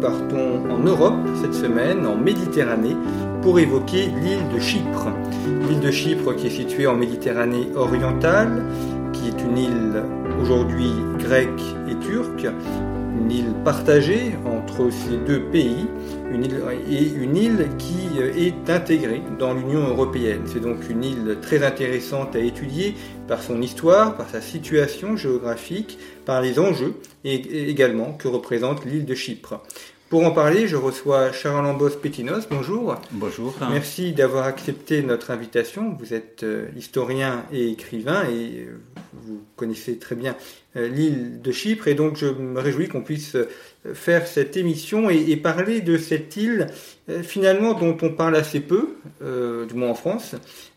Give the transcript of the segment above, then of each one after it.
Partons en Europe cette semaine, en Méditerranée, pour évoquer l'île de Chypre. L'île de Chypre qui est située en Méditerranée orientale, qui est une île aujourd'hui grecque et turque, une île partagée entre ces deux pays, une île, et une île qui est intégrée dans l'Union européenne. C'est donc une île très intéressante à étudier par son histoire, par sa situation géographique, par les enjeux et également que représente l'île de Chypre. Pour en parler, je reçois Charles Ambos Pétinos. Bonjour. Bonjour. Merci d'avoir accepté notre invitation. Vous êtes euh, historien et écrivain et euh, vous connaissez très bien euh, l'île de Chypre et donc je me réjouis qu'on puisse faire cette émission et, et, parler de cette île finalement dont on parle assez peu, du moins en France,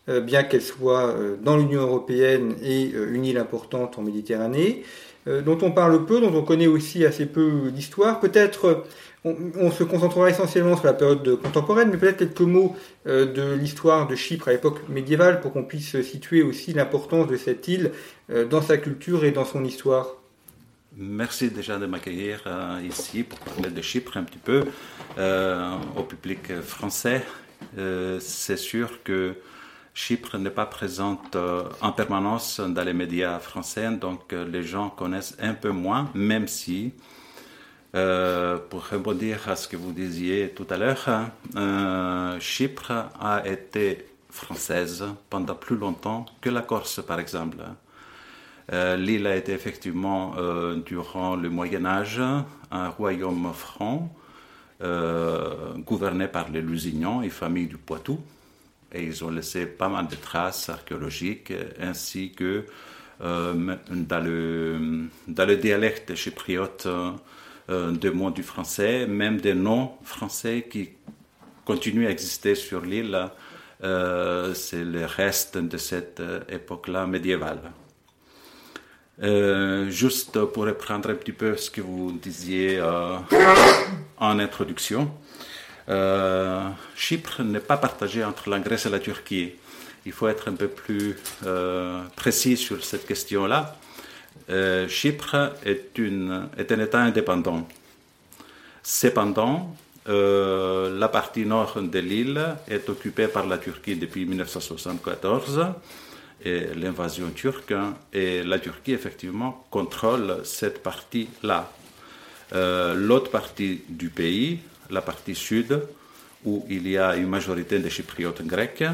bien qu'elle soit dans l'Union européenne et une île importante en Méditerranée, dont on parle peu, dont on connaît aussi assez peu d'histoire. Peut-être on, se concentrera essentiellement sur la période contemporaine, mais peut-être quelques mots euh, de l'histoire de Chypre à l'époque médiévale pour qu'on puisse situer aussi l'importance de cette île euh, dans sa culture et dans son histoire. Merci déjà de m'accueillir euh, ici pour parler de Chypre un petit peu au public français. C'est sûr que Chypre n'est pas présente en permanence dans les médias français, donc les gens connaissent un peu moins, même si euh, pour rebondir à ce que vous disiez tout à l'heure, euh, Chypre a été française pendant plus longtemps que la Corse, par exemple. Euh, l'île a été effectivement, durant le Moyen Âge, un royaume franc, gouverné par les Lusignans et familles du Poitou. Et ils ont laissé pas mal de traces archéologiques, ainsi que dans, le, dans le dialecte chypriote euh, des mots du français, même des noms français qui continuent à exister sur l'île. Euh, c'est le reste de cette euh, époque-là médiévale. juste pour reprendre un petit peu ce que vous disiez en introduction, Chypre n'est pas partagé entre la Grèce et la Turquie. Il faut être un peu plus précis sur cette question-là. Euh, Chypre est, une, est, un État indépendant. Cependant, euh, la partie nord de l'île est occupée par la Turquie depuis 1974 et l'invasion turque et la Turquie effectivement contrôle cette partie-là. Euh, l'autre partie du pays, la partie sud, où il y a une majorité de Chypriotes grecs,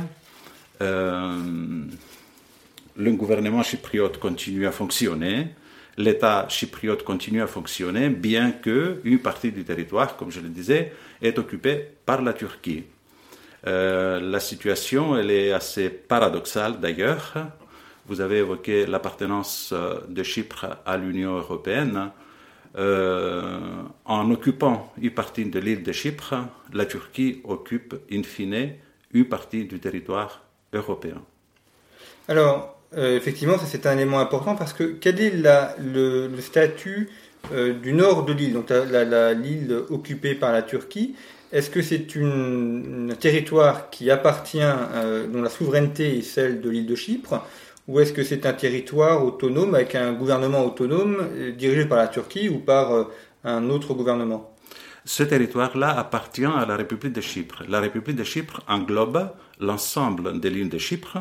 le gouvernement chypriote continue à fonctionner, l'État chypriote continue à fonctionner, bien que une partie du territoire, comme je le disais, est occupée par la Turquie. Euh, la situation, elle est assez paradoxale d'ailleurs. Vous avez évoqué l'appartenance euh, de Chypre à l'Union européenne. Euh, en occupant une partie de l'île de Chypre, la Turquie occupe in fine une partie du territoire européen. Alors, euh, effectivement, ça c'est un élément important parce que quel est le, statut euh, du nord de l'île, donc l'île occupée par la Turquie. Est-ce que c'est un territoire qui appartient, euh, dont la souveraineté est celle de l'île de Chypre? Ou est-ce que c'est un territoire autonome avec un gouvernement autonome dirigé par la Turquie ou par un autre gouvernement? Ce territoire-là appartient à la République de Chypre. La République de Chypre englobe l'ensemble de l'île de Chypre,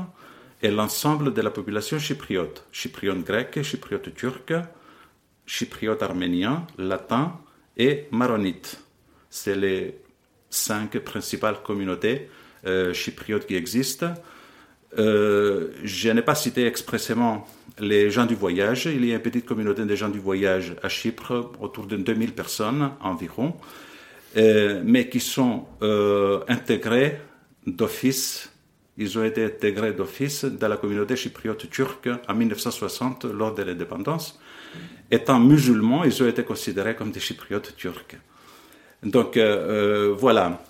et l'ensemble de la population chypriote, chypriote grec, chypriote turc, chypriote arménien, latin et maronite. C'est les cinq principales communautés euh, chypriotes qui existent. Euh, je n'ai pas cité expressément les gens du voyage. Il y a une petite communauté de gens du voyage à Chypre, autour de 2000 personnes environ. euh, mais qui sont intégrés d'office. Ils ont été intégrés d'office dans la communauté chypriote turque en 1960 lors de l'indépendance. Étant musulmans, ils ont été considérés comme des chypriotes turcs. Donc euh, voilà,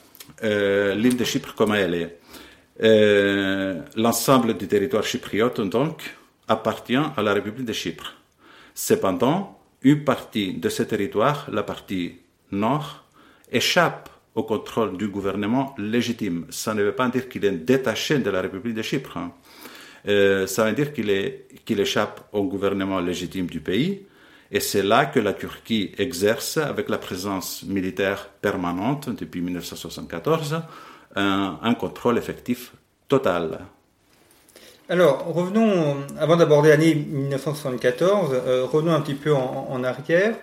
l'île de Chypre comme elle est? L'ensemble du territoire chypriote donc appartient à la République de Chypre. Cependant, une partie de ce territoire, la partie nord, échappe au contrôle du gouvernement légitime. Ça ne veut pas dire qu'il est détaché de la République de Chypre. Hein. Euh, ça veut dire qu'il qu'il échappe au gouvernement légitime du pays. Et c'est là que la Turquie exerce, avec la présence militaire permanente depuis 1974, un, un contrôle effectif total. Alors, revenons, avant d'aborder l'année 1974, euh, revenons un petit peu en, arrière.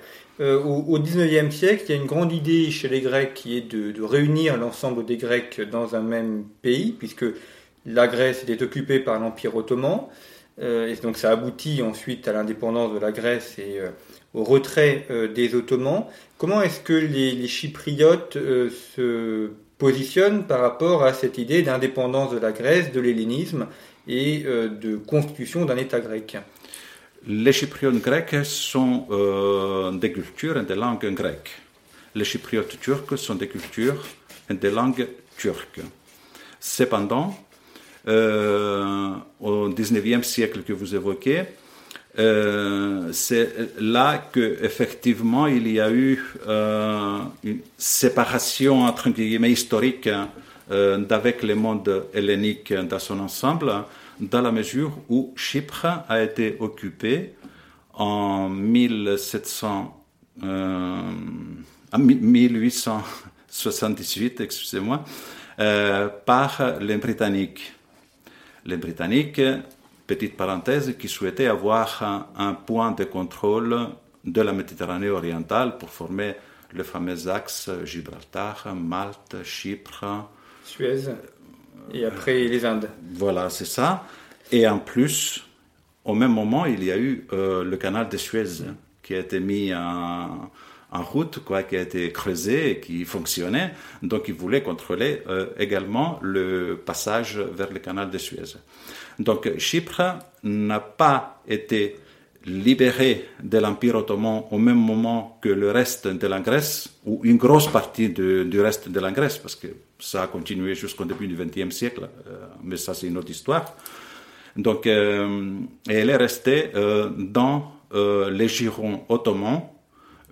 Euh, au, XIXe siècle, il y a une grande idée chez les Grecs qui est de, réunir l'ensemble des Grecs dans un même pays, puisque la Grèce était occupée par l'Empire ottoman. Euh, et donc ça aboutit ensuite à l'indépendance de la Grèce et au retrait des Ottomans. Comment est-ce que les, les Chypriotes se positionnent par rapport à cette idée d'indépendance de la Grèce, de l'hellénisme et euh, de constitution d'un État grec? Les chypriotes grecs sont euh, des cultures et des langues grecques. Les chypriotes turcs sont des cultures et des langues turques. Cependant, euh, au XIXe siècle que vous évoquez, c'est là que effectivement il y a eu une séparation entre guillemets historique euh, d'avec le monde hellénique dans son ensemble, dans la mesure où Chypre a été occupée en 1700, euh, 1878, excusez-moi, euh, par les Britanniques. Les Britanniques, petite parenthèse, qui souhaitaient avoir un, un point de contrôle de la Méditerranée orientale pour former le fameux axe Gibraltar, Malte, Chypre, Suez et après les Indes. Voilà, c'est ça. Et en plus, au même moment, il y a eu euh, le canal de Suez qui a été mis en, route, quoi, qui a été creusé et qui fonctionnait. Donc, ils voulaient contrôler euh, également le passage vers le canal de Suez. Donc, Chypre n'a pas été libéré de l'Empire ottoman au même moment que le reste de la Grèce, ou une grosse partie du reste de la Grèce, parce que ça a continué jusqu'au début du XXe siècle, euh, mais ça c'est une autre histoire. Donc, euh, elle est restée euh, dans les girons ottomans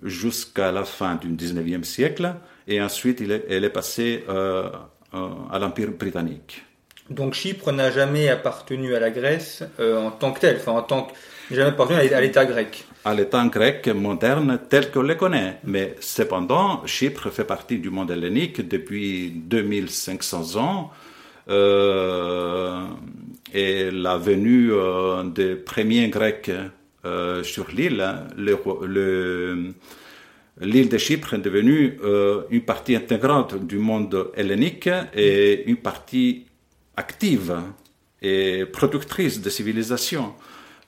jusqu'à la fin du XIXe siècle, et ensuite elle est passée à l'Empire britannique. Donc Chypre n'a jamais appartenu à la Grèce en tant que telle, enfin en tant que jamais appartenu à l'État grec. À l'État grec moderne tel qu'on le connaît. Mais cependant, Chypre fait partie du monde hellénique depuis 2500 ans. Euh, et la venue euh, des premiers Grecs euh, sur l'île, l'île de Chypre est devenue une partie intégrante du monde hellénique et une partie active et productrice de civilisation.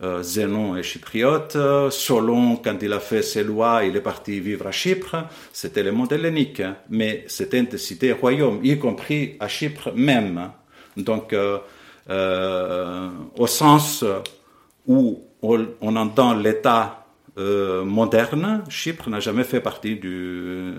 Euh, Zénon est chypriote. Solon, quand il a fait ses lois, il est parti vivre à Chypre. C'était le monde hellénique, mais c'était une cité royaume, y compris à Chypre même. Donc, euh, euh, au sens où on, entend l'État moderne, Chypre n'a jamais fait partie de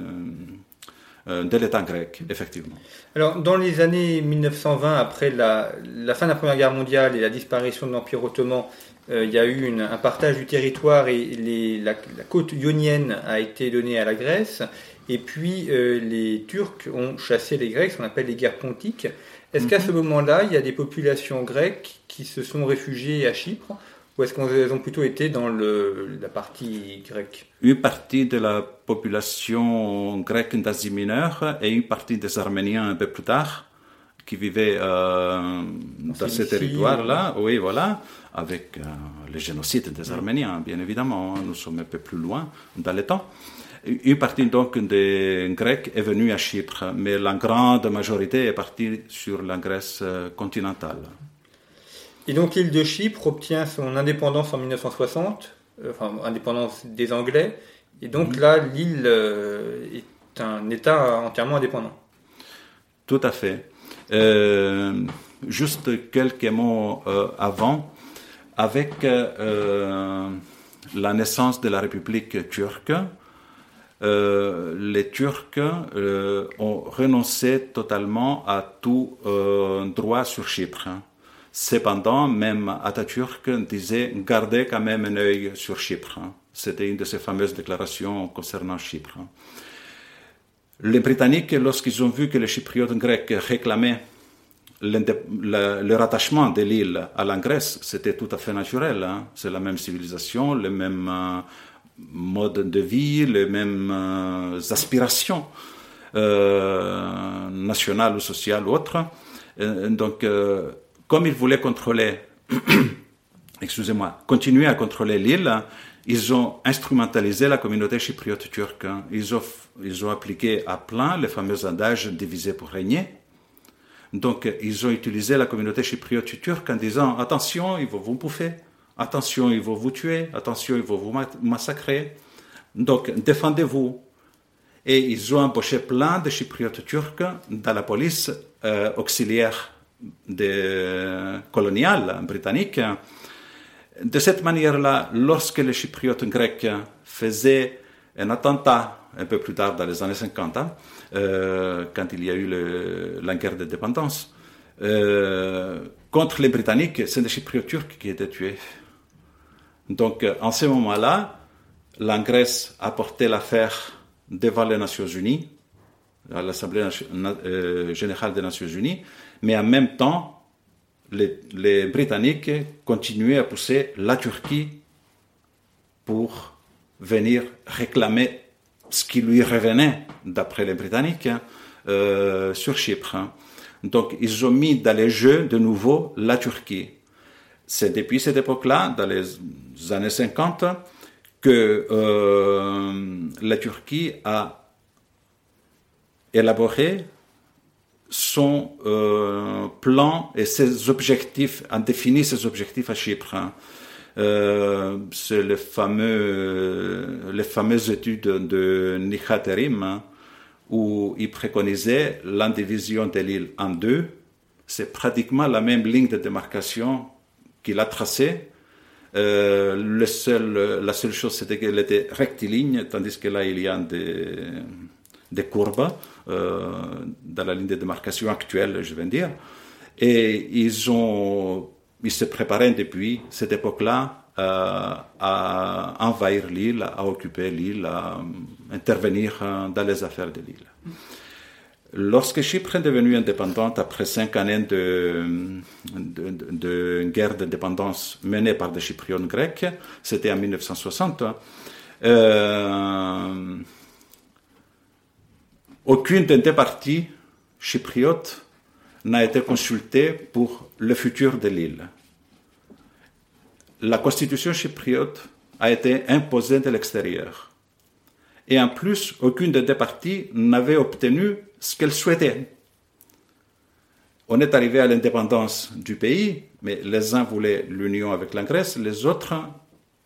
l'État grec, effectivement. Alors, dans les années 1920, après la, fin de la Première Guerre mondiale et la disparition de l'Empire ottoman, il y a eu un partage du territoire et la, côte ionienne a été donnée à la Grèce. Et puis euh, les Turcs ont chassé les Grecs, ce qu'on appelle les guerres pontiques. Est-ce qu'à ce mhm. moment-là, il y a des populations grecques qui se sont réfugiées à Chypre ou est-ce qu'elles ont plutôt été dans la partie grecque? Une partie de la population grecque d'Asie mineure et une partie des Arméniens un peu plus tard qui vivaient euh, dans ces territoires-là. Oui, voilà avec euh, le génocide des Arméniens, bien évidemment. Hein. Nous sommes un peu plus loin dans le temps. Une partie donc des Grecs est venue à Chypre, mais la grande majorité est partie sur la Grèce euh, continentale. Et donc l'île de Chypre obtient son indépendance en 1960, euh, enfin indépendance des Anglais. Et donc là, l'île est un État entièrement indépendant. Tout à fait. Euh, juste quelques mots euh, avant, avec euh, la naissance de la République turque, les Turcs ont renoncé totalement à tout droit sur Chypre. Cependant, même Atatürk disait garder quand même un œil sur Chypre. C'était une de ses fameuses déclarations concernant Chypre. Les Britanniques, lorsqu'ils ont vu que les Chypriotes grecs réclamaient le, rattachement de l'île à la Grèce, c'était tout à fait naturel. Hein. C'est la même civilisation, le même euh, mode de vie, les mêmes euh, aspirations euh, nationales ou sociales ou autres. donc, comme ils voulaient contrôler, excusez-moi, continuer à contrôler l'île, ils ont instrumentalisé la communauté chypriote turque. Ils ont, ils ont appliqué à plein les fameux adages divisés pour régner. Donc, ils ont utilisé la communauté chypriote turque en disant attention, ils vont vous bouffer, attention, ils vont vous tuer, attention, ils vont vous massacrer. Donc, défendez-vous. Et ils ont embauché plein de chypriotes turcs dans la police euh, auxiliaire de, coloniale britannique. De cette manière-là, lorsque les Chypriotes grecs faisaient un attentat un peu plus tard dans les années 50, hein, euh, quand il y a eu la guerre euh, contre les Britanniques, c'est les Chypriotes turcs qui étaient tués. Donc, en ce moment-là, la Grèce a porté l'affaire devant les Nations Unies, à l'Assemblée euh, générale des Nations Unies, mais en même temps, les, Britanniques continuaient à pousser la Turquie pour venir réclamer ce qui lui revenait, d'après les Britanniques, hein, euh, sur Chypre. Donc, ils ont mis dans les jeux de nouveau la Turquie. C'est depuis cette époque-là, dans les années 50, que euh, la Turquie a élaboré son euh, plan et ses objectifs, a défini ses objectifs à Chypre. Euh, c'est le fameux, les fameuses études de Nihat hein, où il préconisait l'indivision de l'île en deux. C'est pratiquement la même ligne de démarcation qu'il a tracée. Euh, la seule chose, c'était qu'elle était rectiligne, tandis que là, il y a des, des courbes. Euh, dans la ligne de démarcation actuelle, je viens dire. Et ils, ont, ils se préparaient depuis cette époque-là euh, à envahir l'île, à occuper l'île, à intervenir dans les affaires de l'île. Lorsque Chypre est devenue indépendante après cinq années de, de, de, guerre d'indépendance menée par des Chypriotes grecs, c'était en 1960, euh, aucune des parties chypriotes n'a été consultée pour le futur de l'île. La constitution chypriote a été imposée de l'extérieur. Et en plus, aucune des deux parties n'avait obtenu ce qu'elle souhaitait. On est arrivé à l'indépendance du pays, mais les uns voulaient l'union avec la Grèce, les autres,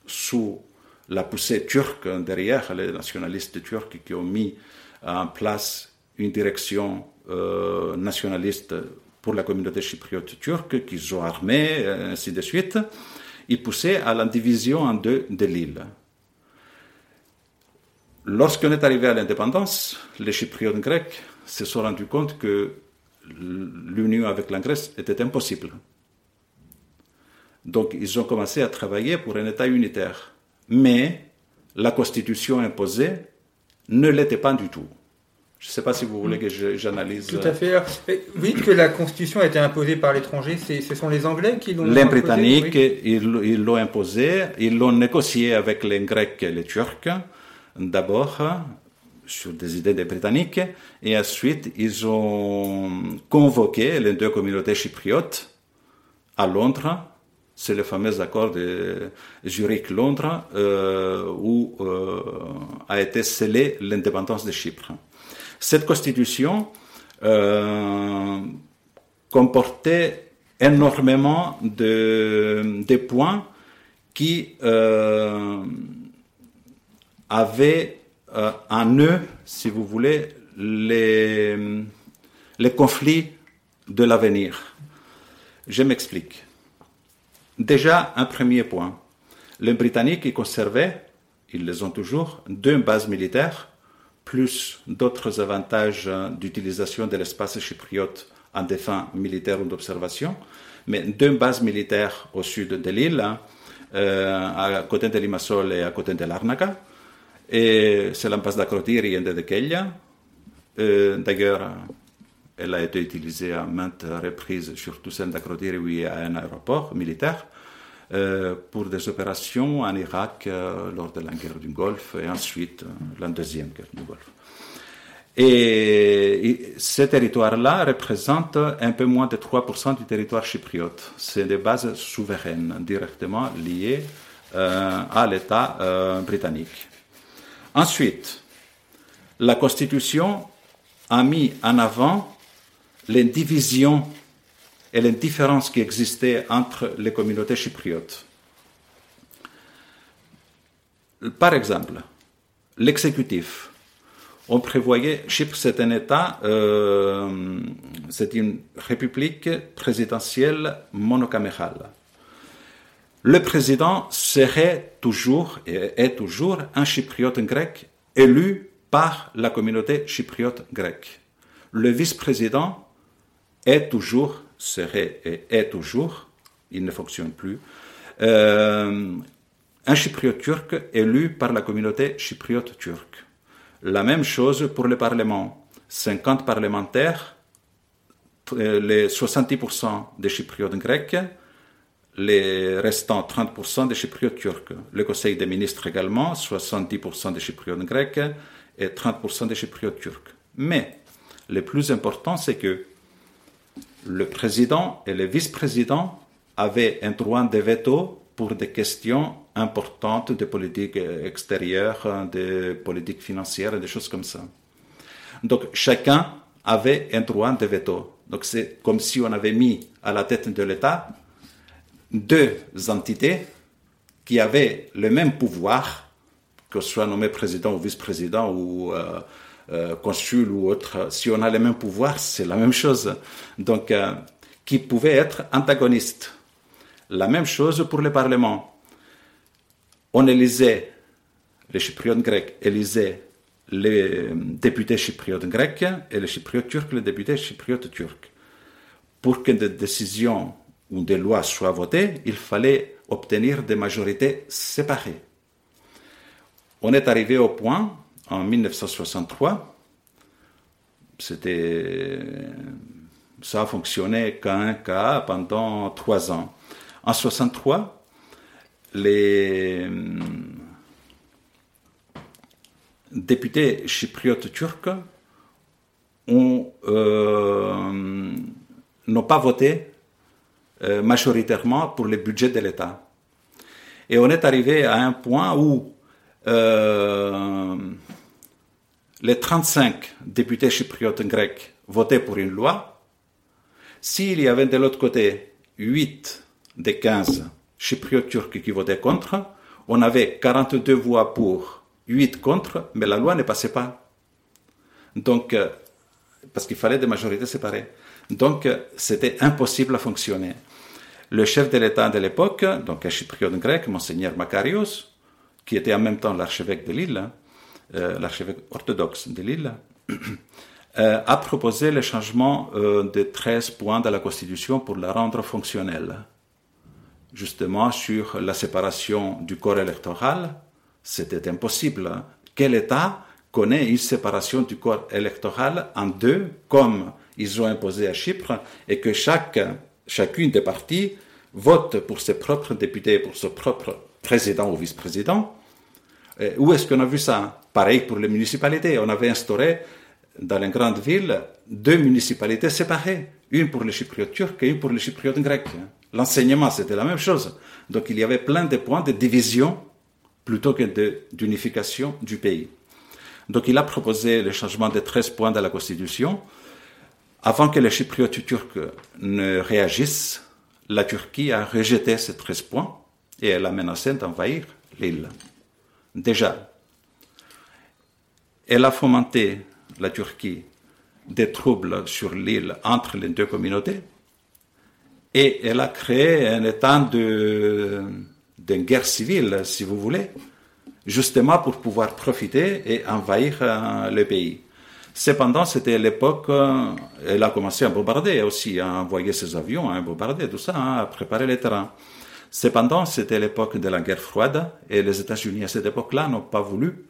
sous la poussée turque derrière, les nationalistes turcs qui ont mis en place une direction euh, nationaliste pour la communauté chypriote turque qu'ils ont armé, ainsi de suite. Ils poussaient à la division en deux de l'île. Lorsqu'on est arrivé à l'indépendance, les Chypriotes grecs se sont rendus compte que l'union avec la Grèce était impossible. Donc ils ont commencé à travailler pour un État unitaire. Mais la constitution imposée ne l'était pas du tout. Je ne sais pas si vous voulez que j'analyse. Tout à fait. Vous dites que la Constitution a été imposée par l'étranger. Ce sont les Anglais qui l'ont Les Britanniques, ils l'ont imposée. Ils l'ont négocié avec les Grecs et les Turcs, d'abord, sur des idées des Britanniques. Et ensuite, ils ont convoqué les deux communautés chypriotes à Londres. C'est le fameux accord de Zurich-Londres euh, où euh, a été scellée l'indépendance de Chypre. Cette constitution euh, comportait énormément de, points qui euh, avaient euh, en eux, si vous voulez, les, les conflits de l'avenir. Je m'explique. Déjà, un premier point. Les Britanniques y conservaient, ils les ont toujours, deux bases militaires, plus d'autres avantages d'utilisation de l'espace chypriote en défense militaire ou d'observation, mais deux bases militaires au sud de l'île, hein, euh, à côté de Limassol et à côté de Larnaca. Et c'est la base d'Akrotiri et de Kelia. Euh, d'ailleurs, elle a été utilisée à maintes reprises, surtout celle d'Akrotiri où il y a un aéroport militaire. Euh, pour des opérations en Irak lors de la guerre du Golfe et ensuite la deuxième guerre du Golfe. Et, ces territoires-là représentent un peu moins de 3% du territoire chypriote. C'est des bases souveraines, directement liées euh, à l'État euh, britannique. Ensuite, la Constitution a mis en avant les divisions et les différences qui existaient entre les communautés chypriotes. Par exemple, l'exécutif on prévoyait, Chypre c'est un État, euh, c'est une république présidentielle monocamérale. Le président serait toujours et est toujours un chypriote grec élu par la communauté chypriote grecque. Le vice-président est toujours, serait et est toujours, il ne fonctionne plus, euh, un chypriote turc élu par la communauté chypriote turque. La même chose pour le Parlement. 50 parlementaires, euh, les 70% des Chypriotes grecs, les restants 30% des Chypriotes turcs. Le Conseil des ministres également, 70% des Chypriotes grecs et 30% des Chypriotes turcs. Mais le plus important, c'est que le président et le vice-président avaient un droit de veto pour des questions importantes de politique extérieure, de politique financière, des choses comme ça. Donc chacun avait un droit de veto. Donc c'est comme si on avait mis à la tête de l'État deux entités qui avaient le même pouvoir, que ce soit nommé président ou vice-président ou euh, euh, consul ou autre. Si on a le même pouvoir, c'est la même chose. Donc, euh, qui pouvaient être antagonistes. La même chose pour le Parlement. On élisait, les chypriotes grecs élisaient les députés chypriotes grecs et les chypriotes turcs les députés chypriotes turcs. Pour que des décisions ou des lois soient votées, il fallait obtenir des majorités séparées. On est arrivé au point, en 1963, c'était, ça a fonctionné qu'à un cas pendant trois ans. En 63, les députés chypriotes turcs euh, n'ont pas voté euh, majoritairement pour le budget de l'État. Et on est arrivé à un point où euh, les 35 députés chypriotes grecs votaient pour une loi. S'il y avait de l'autre côté 8 des 15 chypriotes turcs qui votaient contre, on avait 42 voix pour, 8 contre, mais la loi ne passait pas. Donc, euh, parce qu'il fallait des majorités séparées. Donc, euh, c'était impossible à fonctionner. Le chef de l'État de l'époque, donc un chypriote grec, Monseigneur Makarios, qui était en même temps l'archevêque de l'île, euh, l'archevêque orthodoxe de l'île, a proposé le changement de 13 points de la Constitution pour la rendre fonctionnelle justement sur la séparation du corps électoral, c'était impossible. Quel État connaît une séparation du corps électoral en deux, comme ils ont imposé à Chypre, et que chaque, chacune des parties vote pour ses propres députés, pour son propre président ou vice-président? Où est-ce qu'on a vu ça Pareil pour les municipalités. On avait instauré dans les grandes villes deux municipalités séparées, une pour les Chypriotes turcs et une pour les Chypriotes grecs. L'enseignement, c'était la même chose. Donc il y avait plein de points de division plutôt que d'unification du pays. Donc il a proposé le changement de 13 points dans la Constitution. Avant que les Chypriotes turcs ne réagissent, la Turquie a rejeté ces 13 points et elle a menacé d'envahir l'île. Déjà. Elle a fomenté, la Turquie, des troubles sur l'île entre les deux communautés et elle a créé un état de, d'une guerre civile, si vous voulez, justement pour pouvoir profiter et envahir euh, le pays. Cependant, c'était l'époque, euh, elle a commencé à bombarder aussi, à envoyer ses avions, à bombarder tout ça, hein, à préparer les terrains. Cependant, c'était l'époque de la guerre froide et les États-Unis à cette époque-là n'ont pas voulu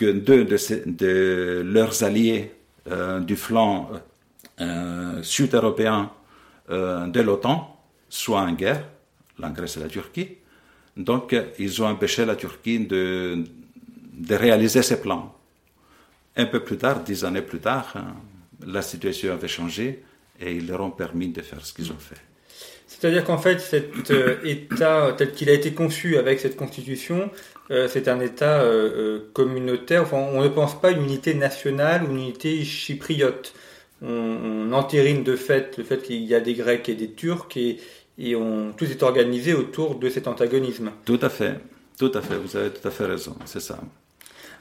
que deux de, leurs alliés euh, du flanc sud-européen de l'OTAN soient en guerre, la Grèce et la Turquie, donc, ils ont empêché la Turquie de, réaliser ses plans. Un peu plus tard, dix années plus tard, hein, la situation avait changé et ils leur ont permis de faire ce qu'ils ont fait. C'est-à-dire qu'en fait, cet euh, État tel qu'il a été conçu avec cette constitution, euh, c'est un État euh, communautaire. Enfin, on ne pense pas une unité nationale ou une unité chypriote. On, on entérine de fait le fait qu'il y a des Grecs et des Turcs et, et on, tout est organisé autour de cet antagonisme. Tout à fait, tout à fait, vous avez tout à fait raison, c'est ça.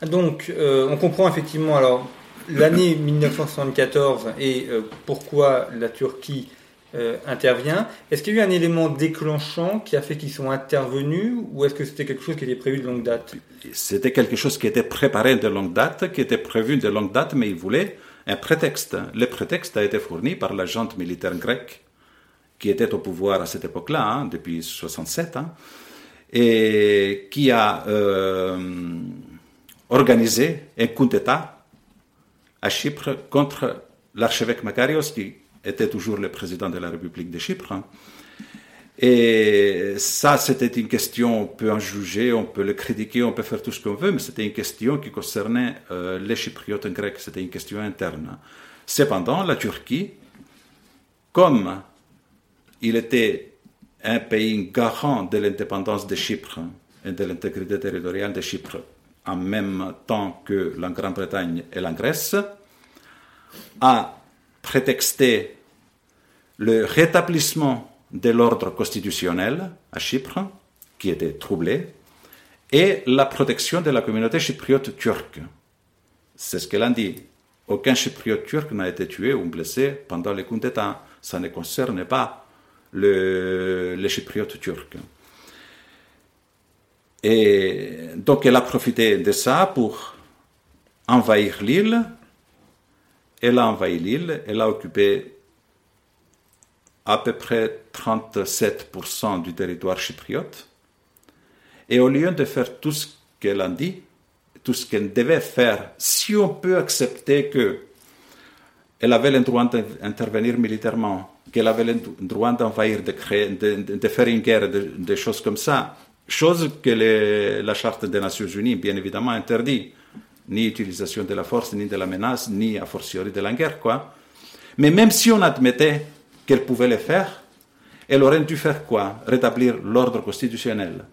Donc, euh, on comprend effectivement alors l'année 1974 et euh, pourquoi la Turquie euh, intervient. Est-ce qu'il y a eu un élément déclenchant qui a fait qu'ils sont intervenus ou est-ce que c'était quelque chose qui était prévu de longue date? C'était quelque chose qui était préparé de longue date, qui était prévu de longue date, mais ils voulaient un prétexte. Le prétexte a été fourni par la junte militaire grecque qui était au pouvoir à cette époque-là, hein, depuis 67, hein, et qui a euh, organisé un coup d'État à Chypre contre l'archevêque Makarios, qui était toujours le président de la République de Chypre. Hein. Et ça, c'était une question, on peut en juger, on peut le critiquer, on peut faire tout ce qu'on veut, mais c'était une question qui concernait euh, les Chypriotes grecs, c'était une question interne. Cependant, la Turquie, comme il était un pays garant de l'indépendance de Chypre et de l'intégrité territoriale de Chypre en même temps que la Grande-Bretagne et la Grèce, a prétexté le rétablissement de l'ordre constitutionnel à Chypre, qui était troublé, et la protection de la communauté chypriote turque. C'est ce qu'elle a dit. Aucun chypriote turc n'a été tué ou blessé pendant les coups d'État. Ça ne concerne pas le, les Chypriotes turcs. Et donc elle a profité de ça pour envahir l'île. Elle a envahi l'île, elle a occupé à peu près 37% du territoire chypriote. Et au lieu de faire tout ce qu'elle a dit, tout ce qu'elle devait faire, si on peut accepter que elle avait le droit d'intervenir militairement, qu'elle avait le droit d'envahir, de, créer, de, faire une guerre, des choses comme ça. Chose que la Charte des Nations Unies, bien évidemment, interdit. Ni utilisation de la force, ni de la menace, ni a fortiori de la guerre, quoi. Mais même si on admettait qu'elle pouvait le faire, elle aurait dû faire quoi? Rétablir l'ordre constitutionnel.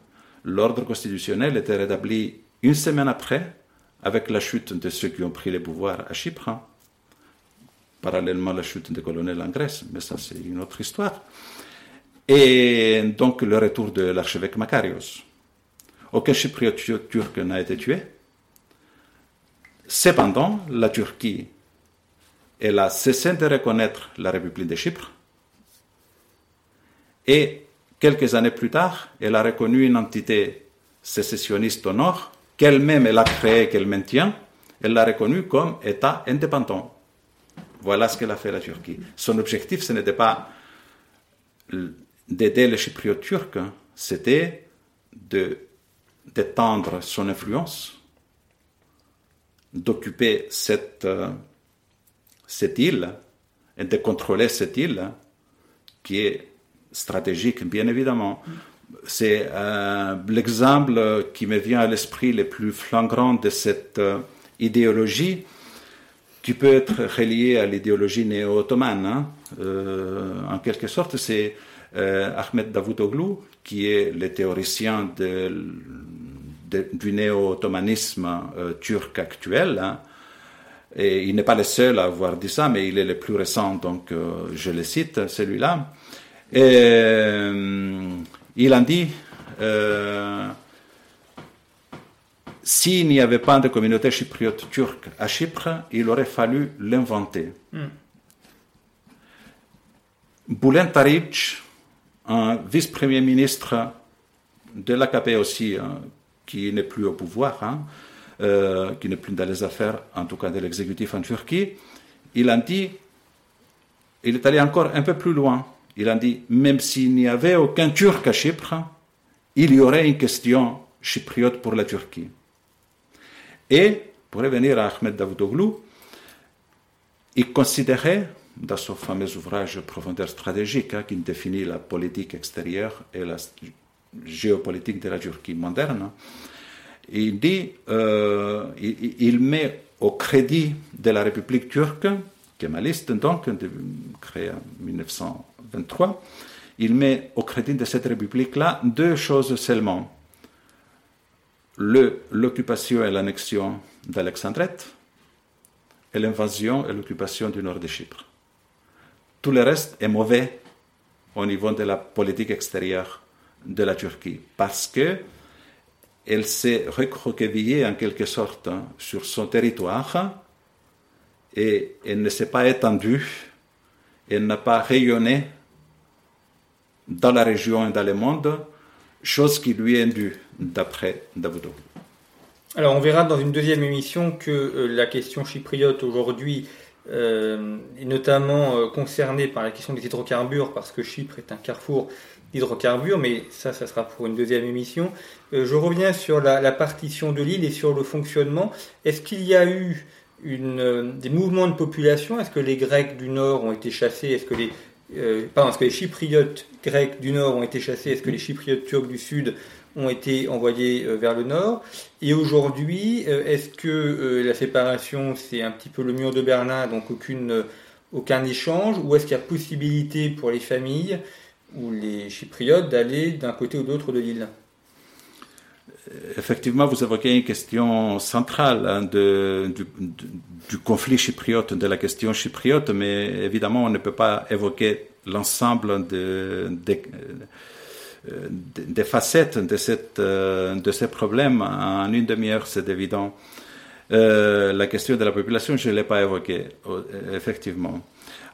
L'ordre constitutionnel était rétabli une semaine après, avec la chute de ceux qui ont pris le pouvoir à Chypre parallèlement à la chute des colonels en Grèce, mais ça c'est une autre histoire. Et donc le retour de l'archevêque Makarios. Aucun chypriote turc n'a été tué. Cependant, la Turquie, a cessé de reconnaître la République de Chypre. Et quelques années plus tard, elle a reconnu une entité sécessionniste au nord, qu'elle-même elle a créée, qu'elle maintient. Elle l'a reconnue comme État indépendant. Voilà ce qu'elle a fait la Turquie. Son objectif, ce n'était pas d'aider les Chypriotes turcs, hein. c'était d'étendre son influence, d'occuper cette, euh, cette île et de contrôler cette île qui est stratégique, bien évidemment. C'est euh, l'exemple qui me vient à l'esprit le plus flagrant de cette euh, idéologie qui peut être relié à l'idéologie néo-ottomane. Hein. En quelque sorte, c'est Ahmed Davutoğlu qui est le théoricien du néo-ottomanisme euh, turc actuel. Hein. Et il n'est pas le seul à avoir dit ça, mais il est le plus récent, donc je le cite, celui-là. Et il a dit s'il n'y avait pas de communauté chypriote turque à Chypre, il aurait fallu l'inventer. Mm. Boulen Taric, un vice-premier ministre de l'AKP aussi, hein, qui n'est plus au pouvoir, hein, euh, qui n'est plus dans les affaires, en tout cas de l'exécutif en Turquie, il a dit, il est allé encore un peu plus loin. Il a dit, même s'il n'y avait aucun Turc à Chypre, il y aurait une question chypriote pour la Turquie. Et, pour revenir à Ahmed Davutoğlu, il considérait, dans son fameux ouvrage Profondeur stratégique, hein, qui définit la politique extérieure et la géopolitique de la Turquie moderne, il dit, euh, il, met au crédit de la République turque, kémaliste donc, créée en 1923, il met au crédit de cette République-là deux choses seulement. L'occupation et l'annexion d'Alexandrette et l'invasion et l'occupation du nord de Chypre. Tout le reste est mauvais au niveau de la politique extérieure de la Turquie parce que elle s'est recroquevillée en quelque sorte sur son territoire et elle ne s'est pas étendue, elle n'a pas rayonné dans la région et dans le monde, chose qui lui est due d'après Davuto. Alors on verra dans une deuxième émission que euh, la question chypriote aujourd'hui euh, est notamment euh, concernée par la question des hydrocarbures parce que Chypre est un carrefour d'hydrocarbures, mais ça, ça sera pour une deuxième émission. je reviens sur la, partition de l'île et sur le fonctionnement. Est-ce qu'il y a eu une, des mouvements de population? Est-ce que les Grecs du Nord ont été chassés? Est-ce que les euh, est-ce que les Chypriotes grecs du nord ont été chassés? Est-ce que les Chypriotes turcs du sud ont été envoyés euh, vers le nord? Et aujourd'hui, euh, est-ce que la séparation, c'est un petit peu le mur de Berlin, donc aucun échange? Ou est-ce qu'il y a possibilité pour les familles ou les Chypriotes d'aller d'un côté ou de l'autre de l'île Effectivement, vous évoquez une question centrale hein, du, conflit chypriote, de la question chypriote, mais évidemment, on ne peut pas évoquer l'ensemble de, des facettes de, cette, de ces problèmes en une demi-heure, c'est évident. Euh, la question de la population, je ne l'ai pas évoquée, effectivement.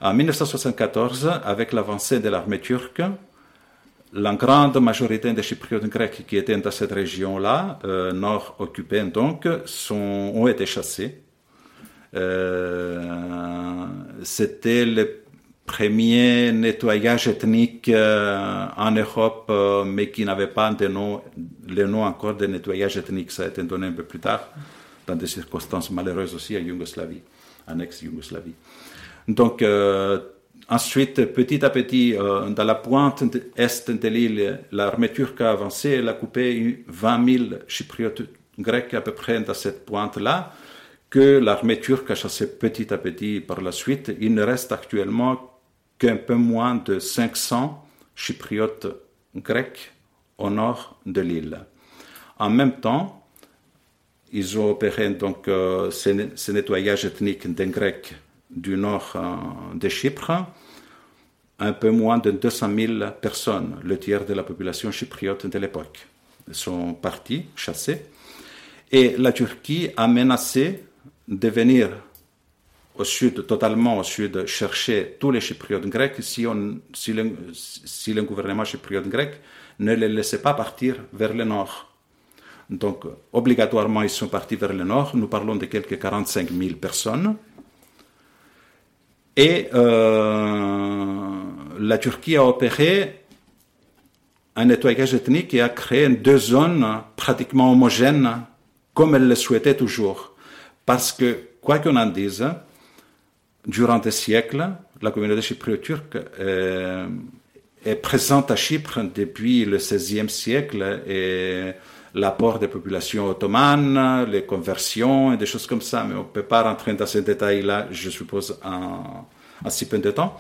En 1974, avec l'avancée de l'armée turque, la grande majorité des Chypriotes grecs qui étaient dans cette région-là, euh, nord occupée donc, ont été chassés. Euh, c'était le premier nettoyage ethnique euh, en Europe, mais qui n'avait pas de nom, le nom encore de nettoyage ethnique. Ça a été donné un peu plus tard, dans des circonstances malheureuses aussi, en Yougoslavie, en ex-Yougoslavie. Donc, Ensuite, petit à petit, euh, dans la pointe est de l'île, l'armée turque a avancé, elle a coupé 20 000 chypriotes grecs à peu près dans cette pointe-là, que l'armée turque a chassé petit à petit par la suite. Il ne reste actuellement qu'un peu moins de 500 chypriotes grecs au nord de l'île. En même temps, ils ont opéré donc euh, ce, nettoyage ethnique des Grecs du nord euh, de Chypre, un peu moins de 200 000 personnes, le tiers de la population chypriote de l'époque, sont partis, chassés. Et la Turquie a menacé de venir au sud, totalement au sud, chercher tous les chypriotes grecs si, le, si le gouvernement chypriote grec ne les laissait pas partir vers le nord. Donc, obligatoirement, ils sont partis vers le nord. Nous parlons de quelques 45 000 personnes. Et euh, la Turquie a opéré un nettoyage ethnique et a créé deux zones pratiquement homogènes, comme elle le souhaitait toujours. Parce que, quoi qu'on en dise, durant des siècles, la communauté chypriote turque euh, est présente à Chypre depuis le XVIe siècle et l'apport des populations ottomanes, les conversions et des choses comme ça, mais on ne peut pas rentrer dans ces détails-là, je suppose, en, si peu de temps.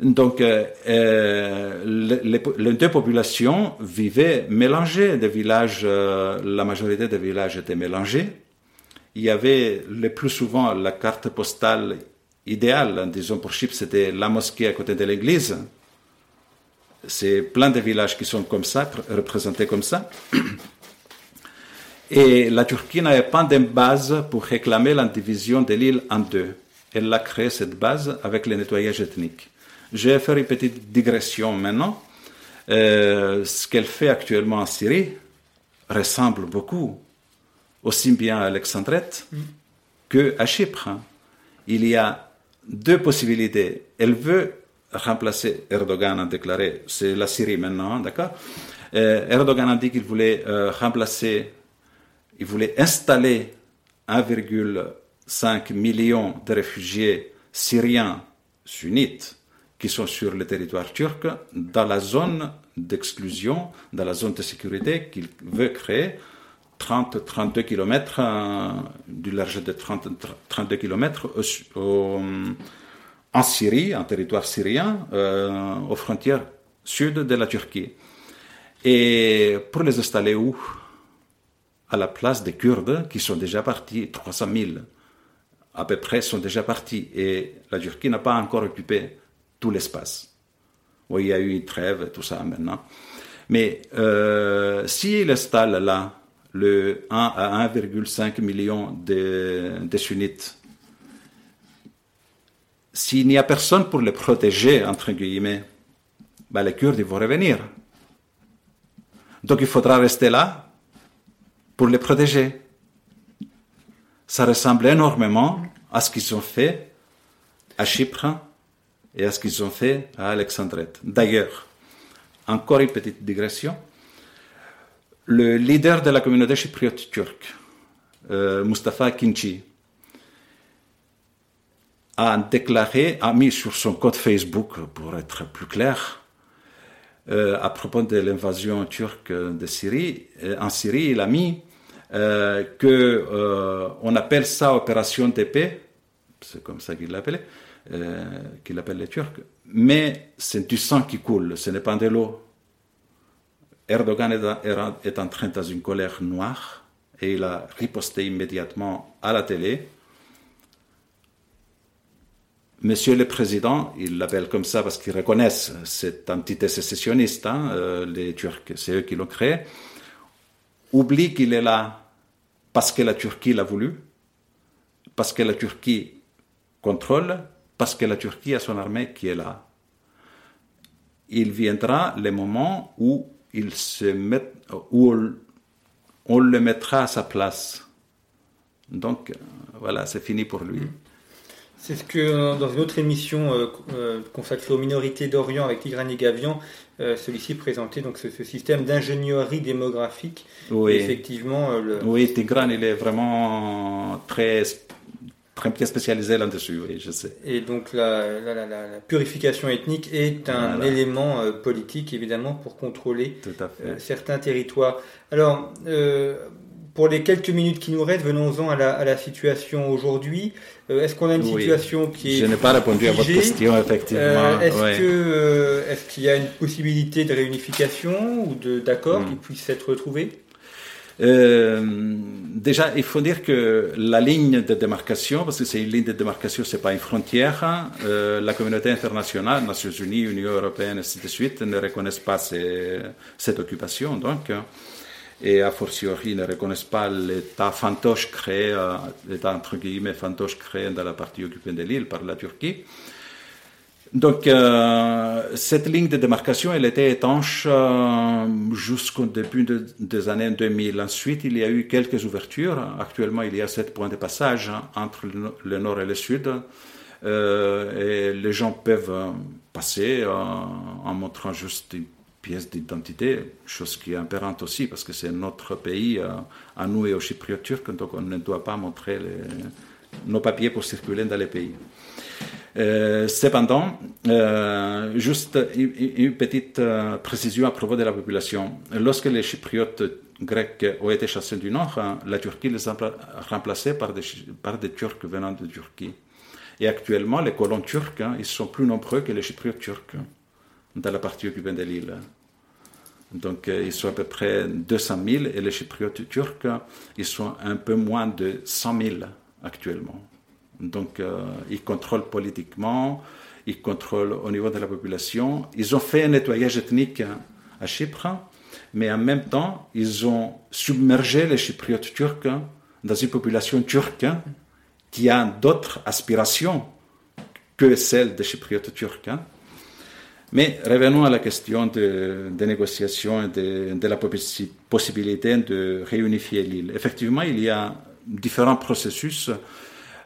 Donc, euh, euh, les, deux populations vivaient mélangées. Des villages, euh, la majorité des villages étaient mélangés. Il y avait le plus souvent la carte postale idéale, disons pour Chypre, c'était la mosquée à côté de l'église. C'est plein de villages qui sont comme ça, représentés comme ça. Et la Turquie n'avait pas de base pour réclamer la division de l'île en deux. Elle a créé cette base avec le nettoyage ethnique. Je vais faire une petite digression maintenant. Euh, ce qu'elle fait actuellement en Syrie ressemble beaucoup aussi bien à Alexandrette que à Chypre. Il y a deux possibilités. Elle veut remplacer Erdogan, a déclaré, c'est la Syrie maintenant, d'accord? Euh, Erdogan a dit qu'il voulait euh, remplacer, il voulait installer 1,5 million de réfugiés syriens sunnites qui sont sur le territoire turc dans la zone d'exclusion, dans la zone de sécurité qu'il veut créer 30-32 km, euh, du large de 30, 32 km en Syrie, en territoire syrien, euh, aux frontières sud de la Turquie. Et pour les installer où? À la place des Kurdes qui sont déjà partis, 300 000 à peu près sont déjà partis. Et la Turquie n'a pas encore occupé tout l'espace. Oui, il y a eu une trêve tout ça maintenant. Mais euh, s'il installe là le 1 à 1,5 million de, de, sunnites, s'il n'y a personne pour les protéger, entre guillemets, ben les Kurdes vont revenir. Donc il faudra rester là pour les protéger. Ça ressemble énormément à ce qu'ils ont fait à Chypre et à ce qu'ils ont fait à Alexandrette. D'ailleurs, encore une petite digression. Le leader de la communauté chypriote turque, euh, Mustafa Kinci, a déclaré, a mis sur son compte Facebook, pour être plus clair, euh, à propos de l'invasion turque de Syrie, euh, en Syrie, il a mis euh, que euh, on appelle ça opération d'épée, c'est comme ça qu'il l'appelait, euh, qu'il appelle les Turcs, mais c'est du sang qui coule, ce n'est pas de l'eau. Erdogan est, est en train dans une colère noire et il a riposté immédiatement à la télé. Monsieur le Président, il l'appelle comme ça parce qu'ils reconnaissent cette entité sécessionniste, hein, euh, les Turcs, c'est eux qui l'ont créé, oublie qu'il est là parce que la Turquie l'a voulu, parce que la Turquie contrôle, parce que la Turquie a son armée qui est là. Il viendra le moment où il se on, le mettra à sa place. Donc, euh, voilà, c'est fini pour lui. C'est ce que euh, dans une autre émission euh, consacrée aux minorités d'Orient avec Tigran Gavian, celui-ci présentait donc ce, système d'ingénierie démographique. Oui. effectivement, le... oui, Tigran, il est vraiment très très bien spécialisé là-dessus, oui, je sais. Et donc la, la, la, la purification ethnique est un Voilà. élément euh, politique, évidemment, pour contrôler euh, certains territoires. Alors, euh, pour les quelques minutes qui nous restent, venons-en à la situation aujourd'hui. Euh, est-ce qu'on a une Oui. situation qui est... Je n'ai pas répondu à votre question, effectivement. Euh, est-ce ouais. que euh, est-ce qu'il y a une possibilité de réunification ou d'accord Hmm. qui puisse être trouvé Euh, déjà, il faut dire que la ligne de démarcation, parce que c'est une ligne de démarcation, c'est pas une frontière, hein, euh, la communauté internationale, Nations Unies, Union européenne, ainsi de suite, ne reconnaissent pas ces- cette occupation, donc, hein, et a fortiori ne reconnaissent pas l'État fantoche créé, euh, l'État entre guillemets fantoche créé dans la partie occupée de l'île par la Turquie. Donc, euh, cette ligne de démarcation, elle était étanche euh, jusqu'au début de- des années 2000. Ensuite, il y a eu quelques ouvertures. Actuellement, il y a sept points de passage hein, entre le, no- le nord et le sud. Et les gens peuvent passer en montrant juste une pièce d'identité, chose qui est apparente aussi, parce que c'est notre pays euh, à nous et aux Chypriotes turcs, donc on ne doit pas montrer nos papiers pour circuler dans les pays. Euh, cependant, euh, juste une, petite précision à propos de la population. Lorsque les Chypriotes grecs ont été chassés du nord, hein, la Turquie les a pla- remplacés par des, par des Turcs venant de Turquie. Et actuellement, les colons turcs, hein, ils sont plus nombreux que les Chypriotes turcs hein, dans la partie occupée de l'île. Donc, euh, ils sont à peu près 200 000 et les Chypriotes turcs, ils sont un peu moins de 100 000 actuellement. Donc, euh, ils contrôlent politiquement, ils contrôlent au niveau de la population. Ils ont fait un nettoyage ethnique hein, à Chypre. mais en même temps, ils ont submergé les Chypriotes turcs dans une population turque qui a d'autres aspirations que celles des Chypriotes turcs. Mais revenons à la question des négociations et de, la possibilité de réunifier l'île. Effectivement, il y a différents processus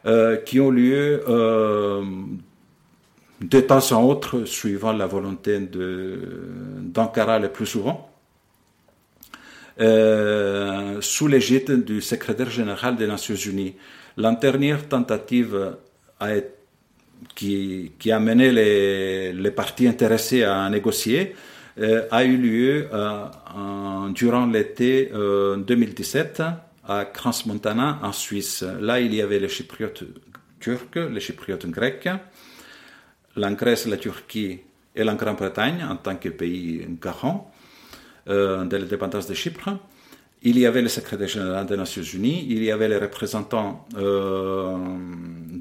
euh, qui ont lieu euh, de temps en autre, suivant la volonté d'Ankara le plus souvent, euh, sous l'égide du secrétaire général des Nations Unies. La dernière tentative a été qui, qui, a mené les, les, parties intéressées à négocier euh, a eu lieu euh, durant l'été 2017 euh, à Crans-Montana en Suisse. Là, il y avait les Chypriotes turcs, les Chypriotes grecs, la Grèce, la Turquie et la Grande-Bretagne en tant que pays garant de l'indépendance de Chypre. Il y avait le secrétaire général des Nations Unies, il y avait les représentants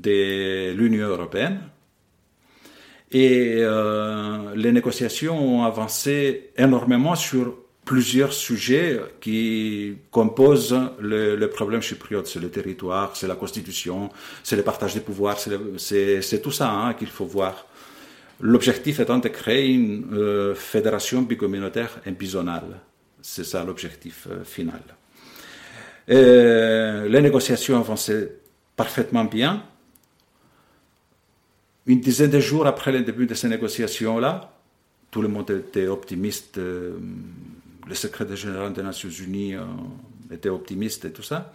de l'Union européenne. Et euh, les négociations ont avancé énormément sur plusieurs sujets qui composent le, problème chypriote. C'est le territoire, c'est la constitution, c'est le partage des pouvoirs, c'est tout ça hein, qu'il faut voir. L'objectif étant de créer une euh, fédération bicommunautaire impizonale. C'est ça l'objectif euh, final. Euh, les négociations avançaient parfaitement bien. Une dizaine de jours après le début de ces négociations-là, tout le monde était optimiste. Euh, le secrétaire général des Nations Unies était optimiste et tout ça.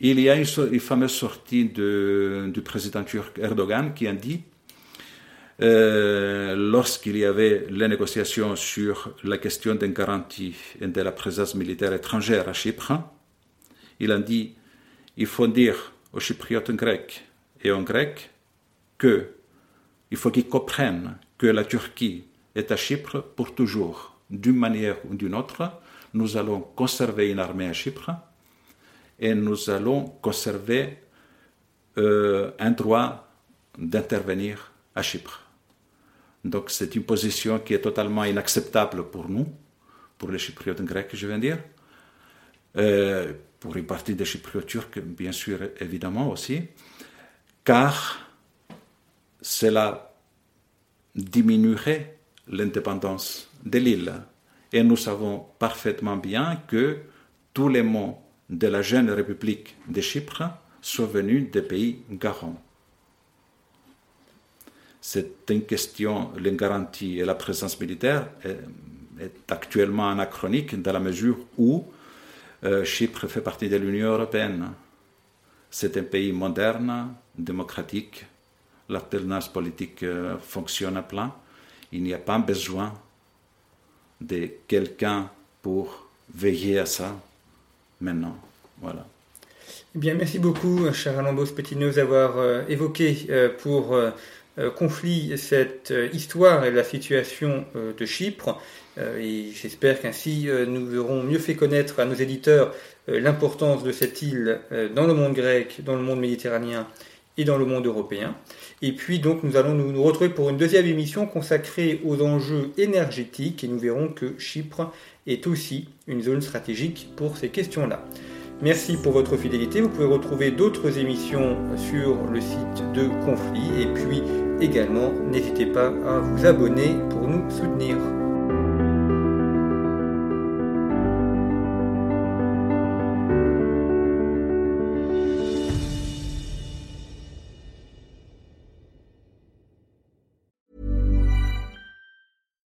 Il y a une, fameuse sortie du président turc Erdogan qui a dit euh, lorsqu'il y avait les négociations sur la question d'une garantie et de la présence militaire étrangère à Chypre, il a dit il faut dire aux Chypriotes grecs et aux Grecs que il faut qu'ils comprennent que la Turquie est à Chypre pour toujours, d'une manière ou d'une autre. Nous allons conserver une armée à Chypre et nous allons conserver euh, un droit d'intervenir à Chypre. Donc c'est une position qui est totalement inacceptable pour nous, pour les Chypriotes grecs, je veux dire, euh, pour une partie des Chypriotes turcs, bien sûr, évidemment aussi, car cela diminuerait l'indépendance de l'île. Et nous savons parfaitement bien que tous les mots de la jeune République de Chypre sont venus des pays garants c'est une question, les garanties et la présence militaire est, actuellement anachronique dans la mesure où euh, Chypre fait partie de l'Union européenne. C'est un pays moderne, démocratique, l'alternance politique euh, fonctionne à plein. Il n'y a pas besoin de quelqu'un pour veiller à ça maintenant. Voilà. Eh bien, merci beaucoup, cher Alain Petit, de nous avoir euh, évoqué pour euh, conflit cette histoire et la situation de Chypre. Et j'espère qu'ainsi nous aurons mieux fait connaître à nos éditeurs l'importance de cette île dans le monde grec, dans le monde méditerranéen et dans le monde européen. Et puis donc nous allons nous, retrouver pour une deuxième émission consacrée aux enjeux énergétiques et nous verrons que Chypre est aussi une zone stratégique pour ces questions-là. Merci pour votre fidélité. Vous pouvez retrouver d'autres émissions sur le site de Conflit et puis également n'hésitez pas à vous abonner pour nous soutenir.